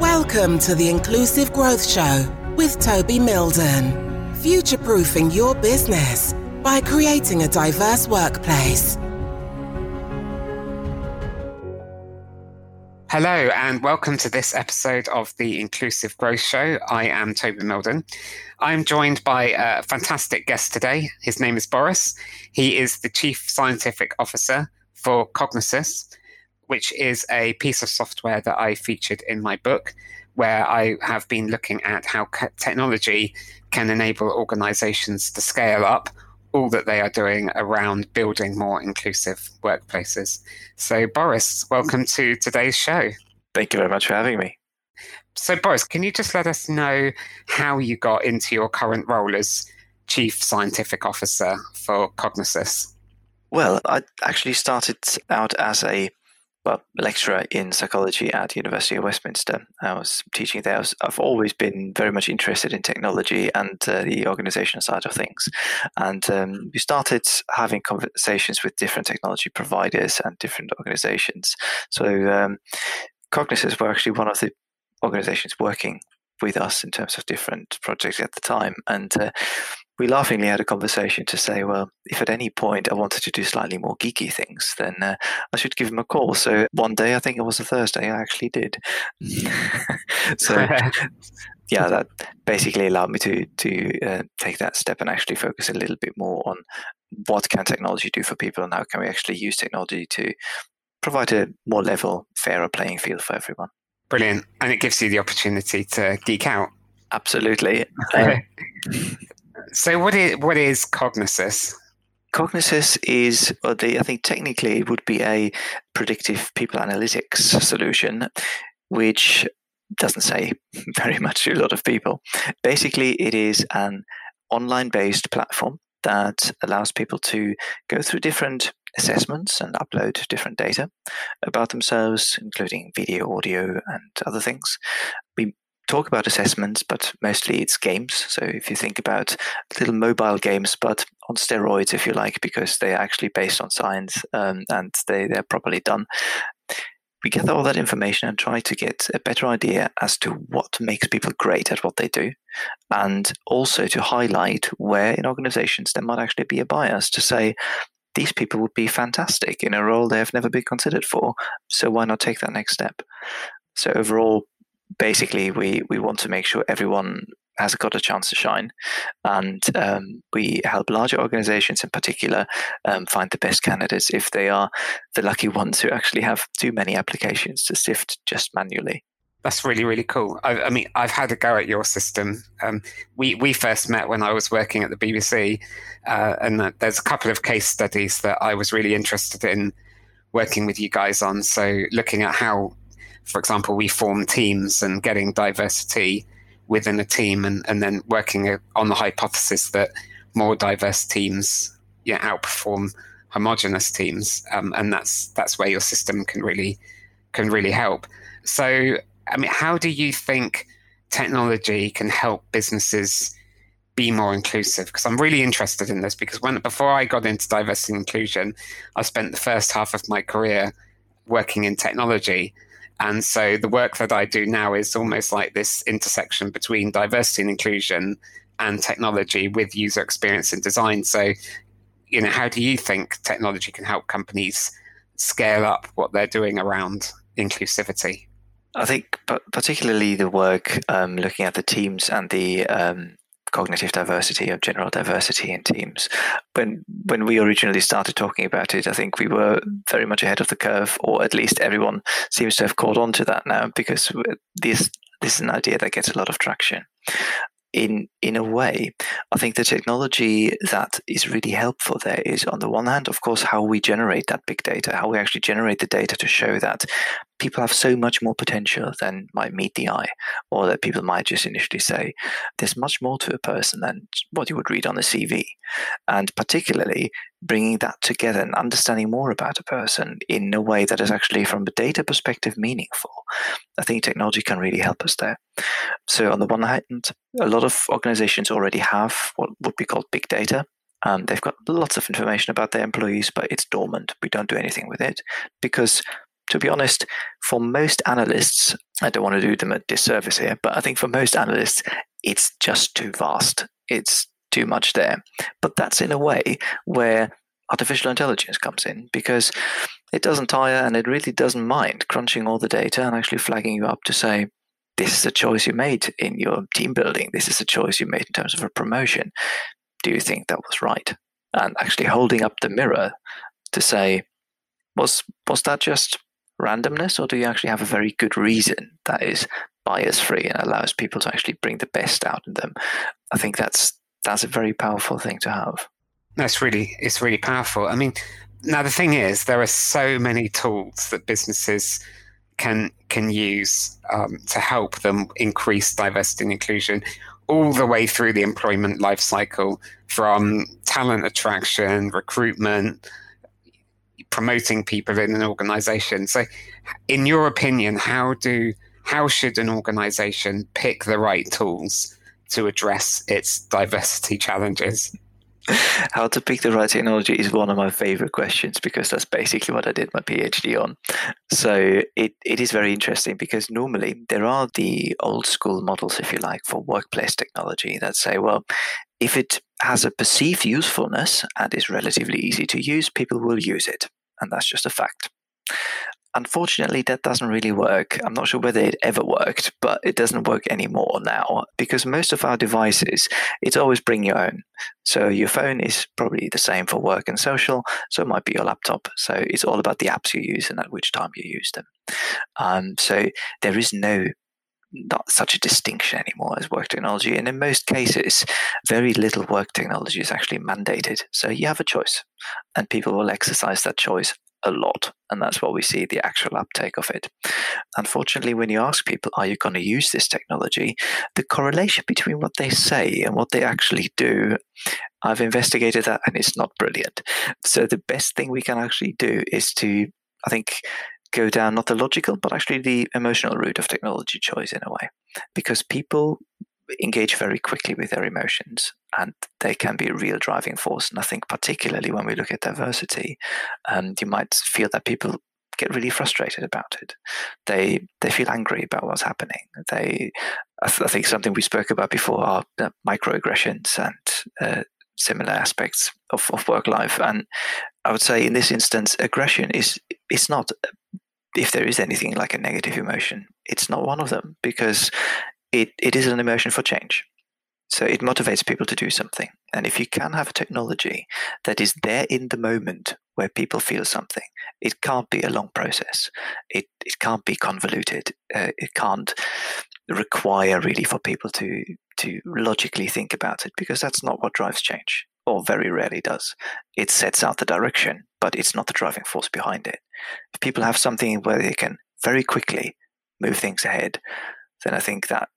Welcome to the Inclusive Growth Show with Toby Mildon. Future proofing your business by creating a diverse workplace. Hello, and welcome to this episode of the Inclusive Growth Show. I am Toby Mildon. I'm joined by a fantastic guest today. His name is Boris. He is the Chief Scientific Officer for Cognisess, which is a piece of software that I featured in my book, where I have been looking at how technology can enable organizations to scale up all that they are doing around building more inclusive workplaces. So, Boris, welcome to today's show. Thank you very much for having me. So, Boris, can you just let us know how you got into your current role as Chief Scientific Officer for Cognisess? Well, I actually started out as a well, lecturer in psychology at University of Westminster. I was teaching there. I have always been very much interested in technology and uh, the organizational side of things. And um, we started having conversations with different technology providers and different organizations. So um, Cognisess were actually one of the organizations working with us in terms of different projects at the time. And uh, we laughingly had a conversation to say, well, if at any point I wanted to do slightly more geeky things, then uh, I should give him a call. So one day, I think it was a Thursday, I actually did. so yeah, that basically allowed me to to uh, take that step and actually focus a little bit more on what can technology do for people and how can we actually use technology to provide a more level, fairer playing field for everyone. Brilliant, and it gives you the opportunity to geek out. Absolutely. so, what is what is Cognisess? Cognisess is, the, I think technically it would be a predictive people analytics solution, which doesn't say very much to a lot of people. Basically, it is an online based platform that allows people to go through different assessments and upload different data about themselves, including video, audio, and other things. We talk about assessments, but mostly it's games. So if you think about little mobile games, but on steroids, if you like, because they are actually based on science um, and they, they're properly done. We gather all that information and try to get a better idea as to what makes people great at what they do, and also to highlight where in organizations there might actually be a bias to say, these people would be fantastic in a role they have never been considered for. So why not take that next step? So overall, basically we we want to make sure everyone has got a chance to shine. And um, we help larger organizations in particular um, find the best candidates if they are the lucky ones who actually have too many applications to sift just manually. That's really really cool. I, I mean i've had a go at your system. Um, we we first met when i was working at the bbc uh, and there's a couple of case studies that i was really interested in working with you guys on. So looking at how for example, we form teams and getting diversity within a team and, and then working on the hypothesis that more diverse teams outperform homogenous teams. Um, and that's that's where your system can really can really help. So I mean, how do you think technology can help businesses be more inclusive? Because I'm really interested in this because when before I got into diversity and inclusion, I spent the first half of my career working in technology and so the work that I do now is almost like this intersection between diversity and inclusion and technology with user experience and design. So, you know, how do you think technology can help companies scale up what they're doing around inclusivity? I think, particularly the work um, looking at the teams and the um, cognitive diversity or general diversity in teams. When when we originally started talking about it, I think we were very much ahead of the curve, or at least everyone seems to have caught on to that now because this this is an idea that gets a lot of traction in in a way, I think the technology that is really helpful there is on the one hand, of course, how we generate that big data, how we actually generate the data to show that people have so much more potential than might meet the eye, or that people might just initially say, there's much more to a person than what you would read on a CV. And particularly bringing that together and understanding more about a person in a way that is actually, from a data perspective, meaningful. I think technology can really help us there. So, on the one hand, a lot of organizations already have what would be called big data. Um, they've got lots of information about their employees, but it's dormant. We don't do anything with it because to be honest, for most analysts, I don't want to do them a disservice here, but I think for most analysts, it's just too vast. It's too much there. But that's in a way where artificial intelligence comes in because it doesn't tire and it really doesn't mind crunching all the data and actually flagging you up to say, this is a choice you made in your team building. This is a choice you made in terms of a promotion. Do you think that was right? And actually holding up the mirror to say, was was that just randomness, or do you actually have a very good reason that is bias free and allows people to actually bring the best out of them? I think that's that's a very powerful thing to have. That's really it's really powerful. I mean, now the thing is, there are so many tools that businesses can can use um, to help them increase diversity and inclusion all the way through the employment life cycle from talent attraction recruitment promoting people in an organization so in your opinion how do how should an organization pick the right tools to address its diversity challenges How to pick the right technology is one of my favorite questions because that's basically what I did my PhD on. So it, it is very interesting because normally there are the old school models, if you like, for workplace technology that say, well, if it has a perceived usefulness and is relatively easy to use, people will use it. And that's just a fact. Unfortunately, that doesn't really work. I'm not sure whether it ever worked, but it doesn't work anymore now because most of our devices, it's always bring your own. So your phone is probably the same for work and social, so it might be your laptop. So it's all about the apps you use and at which time you use them. Um, so there is no not such a distinction anymore as work technology. And in most cases, very little work technology is actually mandated. So you have a choice, and people will exercise that choice a lot. And that's what we see the actual uptake of it. Unfortunately, when you ask people, are you going to use this technology? The correlation between what they say and what they actually do, I've investigated that and it's not brilliant. So the best thing we can actually do is to, I think, go down not the logical, but actually the emotional route of technology choice in a way. Because people engage very quickly with their emotions and they can be a real driving force. And I think, particularly when we look at diversity, um, you might feel that people get really frustrated about it. They they feel angry about what's happening. They, I, th- I think, something we spoke about before are uh, microaggressions and uh, similar aspects of, of work life. And I would say, in this instance, aggression is it's not. If there is anything like a negative emotion, it's not one of them because it, it is an emotion for change. So it motivates people to do something. And if you can have a technology that is there in the moment where people feel something, it can't be a long process. It, it can't be convoluted. Uh, it can't require really for people to, to logically think about it because that's not what drives change or very rarely does. It sets out the direction, but it's not the driving force behind it. If people have something where they can very quickly move things ahead, then I think that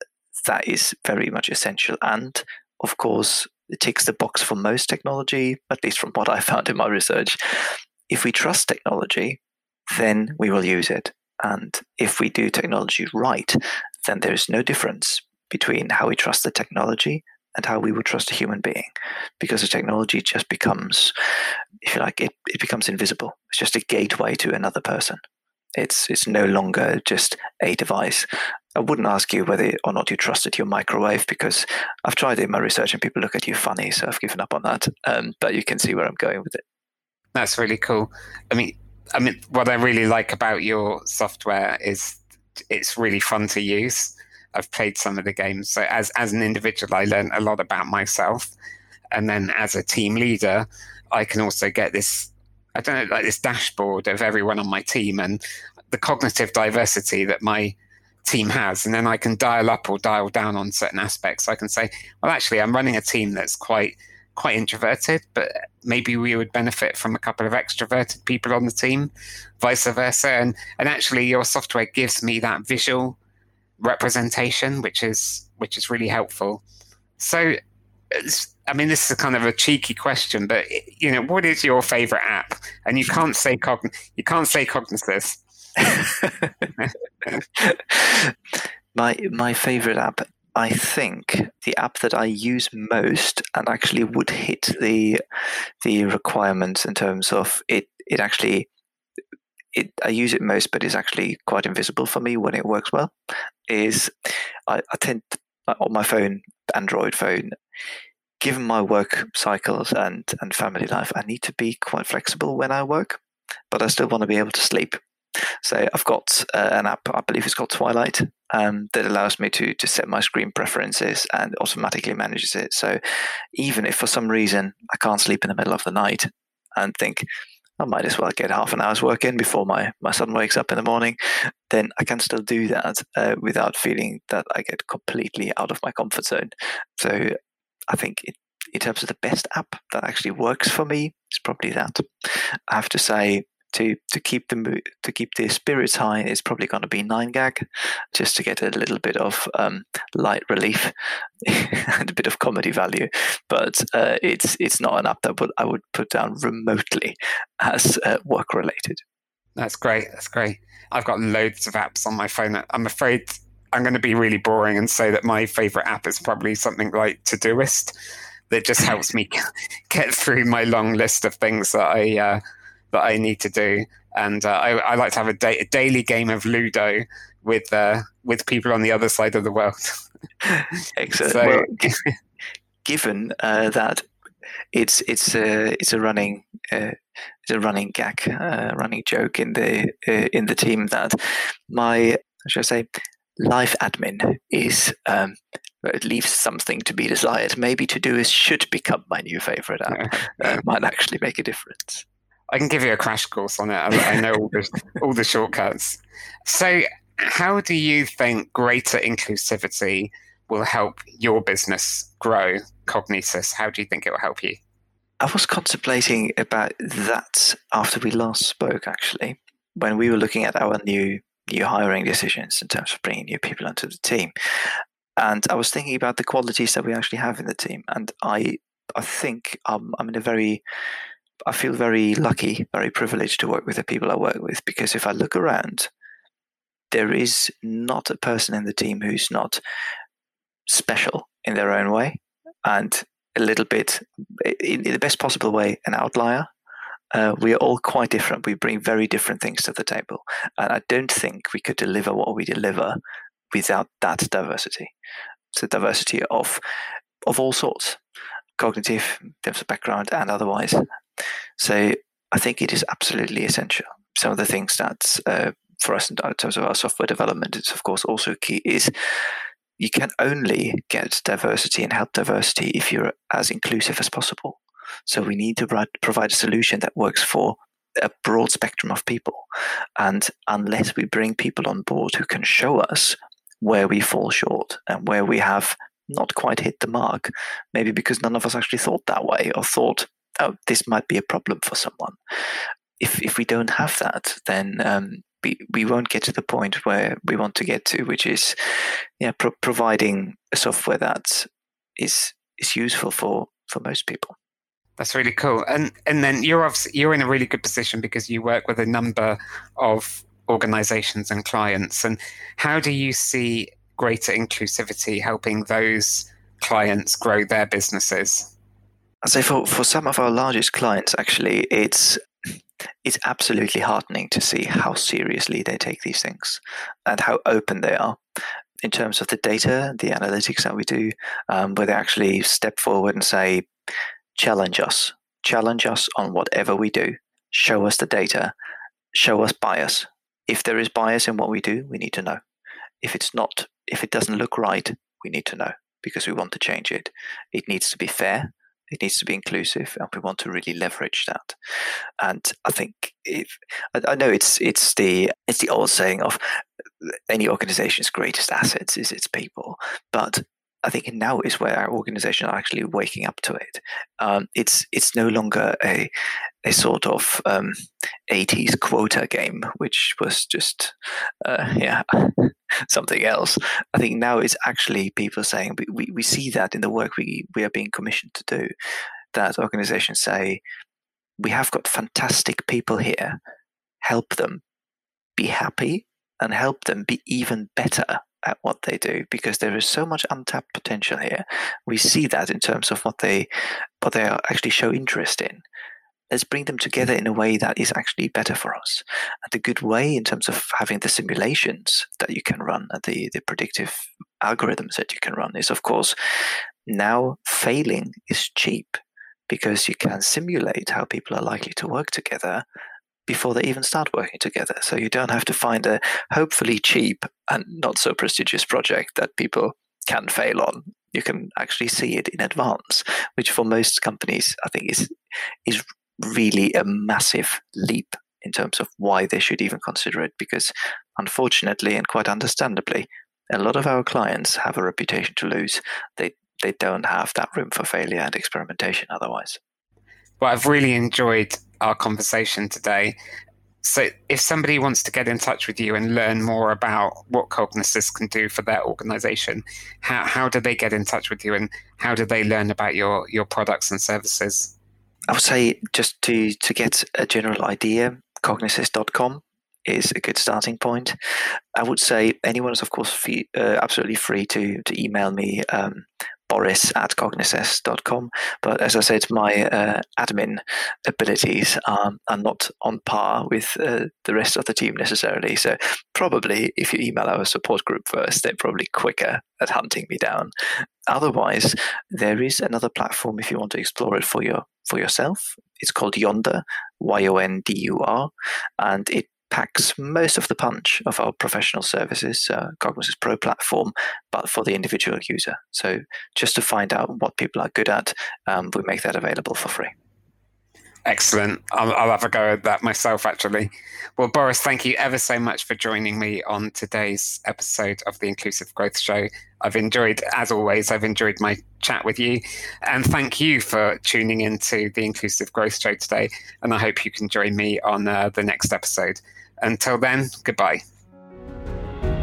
that is very much essential. And of course, it ticks the box for most technology, at least from what I found in my research. If we trust technology, then we will use it. And if we do technology right, then there's no difference between how we trust the technology and how we would trust a human being because the technology just becomes if you like it, it becomes invisible it's just a gateway to another person it's it's no longer just a device. I wouldn't ask you whether or not you trusted your microwave because I've tried it in my research and people look at you funny, so I've given up on that. Um, but you can see where I'm going with it. That's really cool. I mean, I mean, what I really like about your software is it's really fun to use. I've played some of the games, so as as an individual, I learned a lot about myself, and then as a team leader, I can also get this I don't know, like this dashboard of everyone on my team and the cognitive diversity that my team has. And then I can dial up or dial down on certain aspects. I can say, well, actually, I'm running a team that's quite quite introverted, but maybe we would benefit from a couple of extroverted people on the team, vice versa. And and actually, your software gives me that visual representation, which is which is really helpful. So I mean, this is kind of a cheeky question, but you know, what is your favorite app? And you can't say cogn- you can't say Cognisess. my my favorite app, I think, the app that I use most and actually would hit the the requirements in terms of it. It actually it, I use it most, but it's actually quite invisible for me when it works well. Is I, I tend to, on my phone, Android phone, given my work cycles and and family life, I need to be quite flexible when I work, but I still want to be able to sleep. So I've got uh, an app, I believe it's called Twilight, um, that allows me to to set my screen preferences and automatically manages it. So even if for some reason I can't sleep in the middle of the night and think I might as well get half an hour's work in before my, my son wakes up in the morning, then I can still do that uh, without feeling that I get completely out of my comfort zone. So I think it, in terms of the best app that actually works for me, it's probably that. I have to say, to to keep the to keep the spirits high is probably going to be nine gag, just to get a little bit of um, light relief and a bit of comedy value. But uh, it's it's not an app that I would put down remotely as uh, work related. That's great. That's great. I've got loads of apps on my phone. I'm afraid I'm going to be really boring and say that my favorite app is probably something like Todoist that just helps me get through my long list of things that I uh, that I need to do. And uh, I, I, like to have a, da- a, daily game of Ludo with uh, with people on the other side of the world. Excellent. So, well, given uh, that it's it's a it's a running uh, it's a running gag, uh, running joke in the uh, in the team that my should I say life admin is um, it leaves something to be desired. Maybe Todoist should become my new favorite app. uh, might actually make a difference. I can give you a crash course on it. I, I know all the all the shortcuts. So, how do you think greater inclusivity will help your business grow, Cognisess? How do you think it will help you? I was contemplating about that after we last spoke, actually, when we were looking at our new new hiring decisions in terms of bringing new people into the team. And I was thinking about the qualities that we actually have in the team, and I I think um, I'm in a very I feel very lucky, very privileged to work with the people I work with because if I look around, there is not a person in the team who's not special in their own way and a little bit, in, the best possible way, an outlier. Uh, we are all quite different. We bring very different things to the table. And I don't think we could deliver what we deliver without that diversity. So diversity of of all sorts, cognitive, in terms of background and otherwise. So I think it is absolutely essential. Some of the things that uh, for us in terms of our software development is of course also key is you can only get diversity and help diversity if you're as inclusive as possible. So we need to provide a solution that works for a broad spectrum of people. And unless we bring people on board who can show us where we fall short and where we have not quite hit the mark, maybe because none of us actually thought that way or thought oh, this might be a problem for someone. If if we don't have that, then um, we we won't get to the point where we want to get to, which is yeah, pro- providing a software that is is useful for for most people. That's really cool. And and then you're obviously, you're in a really good position because you work with a number of organizations and clients. And how do you see greater inclusivity helping those clients grow their businesses? Say for, for some of our largest clients, actually, it's it's absolutely heartening to see how seriously they take these things and how open they are in terms of the data, the analytics that we do, um, where they actually step forward and say, challenge us, challenge us on whatever we do, show us the data, show us bias. If there is bias in what we do, we need to know. If it's not, if it doesn't look right, we need to know because we want to change it. It needs to be fair it needs to be inclusive, and we want to really leverage that. And I think if I, I know it's it's the it's the old saying of any organization's greatest assets is its people, but I think now is where our organization are actually waking up to it. Um, it's it's no longer a a sort of um, 80s quota game, which was just uh, yeah something else. I think now it's actually people saying we, we, we see that in the work we, we are being commissioned to do, that organizations say we have got fantastic people here, help them be happy and help them be even better at what they do because there is so much untapped potential here. We see that in terms of what they what they actually show interest in. let's bring them together in a way that is actually better for us. And the good way in terms of having the simulations that you can run and the, the predictive algorithms that you can run is, of course, now failing is cheap because you can simulate how people are likely to work together before they even start working together. So you don't have to find a hopefully cheap and not so prestigious project that people can fail on. You can actually see it in advance, which for most companies I think is is really a massive leap in terms of why they should even consider it because unfortunately and quite understandably a lot of our clients have a reputation to lose they they don't have that room for failure and experimentation otherwise well i've really enjoyed our conversation today so if somebody wants to get in touch with you and learn more about what Cognisess can do for their organization how, how do they get in touch with you and how do they learn about your your products and services I would say just to to get a general idea, cognisess.com is a good starting point. I would say anyone is, of course, fee, uh, absolutely free to to email me. Um, boris at cognisess.com. But as I said, my uh, admin abilities are, are not on par with uh, the rest of the team necessarily. So probably if you email our support group first, they're probably quicker at hunting me down. Otherwise, there is another platform if you want to explore it for your for yourself. It's called Yondur, Y O N D U R, and it packs most of the punch of our professional services, uh, Pro platform, but for the individual user. So just to find out what people are good at, um, we make that available for free. Excellent. I'll, I'll, have a go at that myself, actually. Well, Boris, thank you ever so much for joining me on today's episode of the Inclusive Growth Show. I've enjoyed, as always, I've enjoyed my chat with you. And thank you for tuning into the Inclusive Growth Show today. And I hope you can join me on uh, the next episode. Until then, goodbye.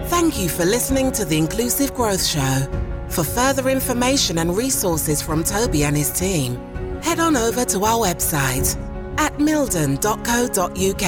Thank you for listening to the Inclusive Growth Show. For further information and resources from Toby and his team, head on over to our website at mildon.co.uk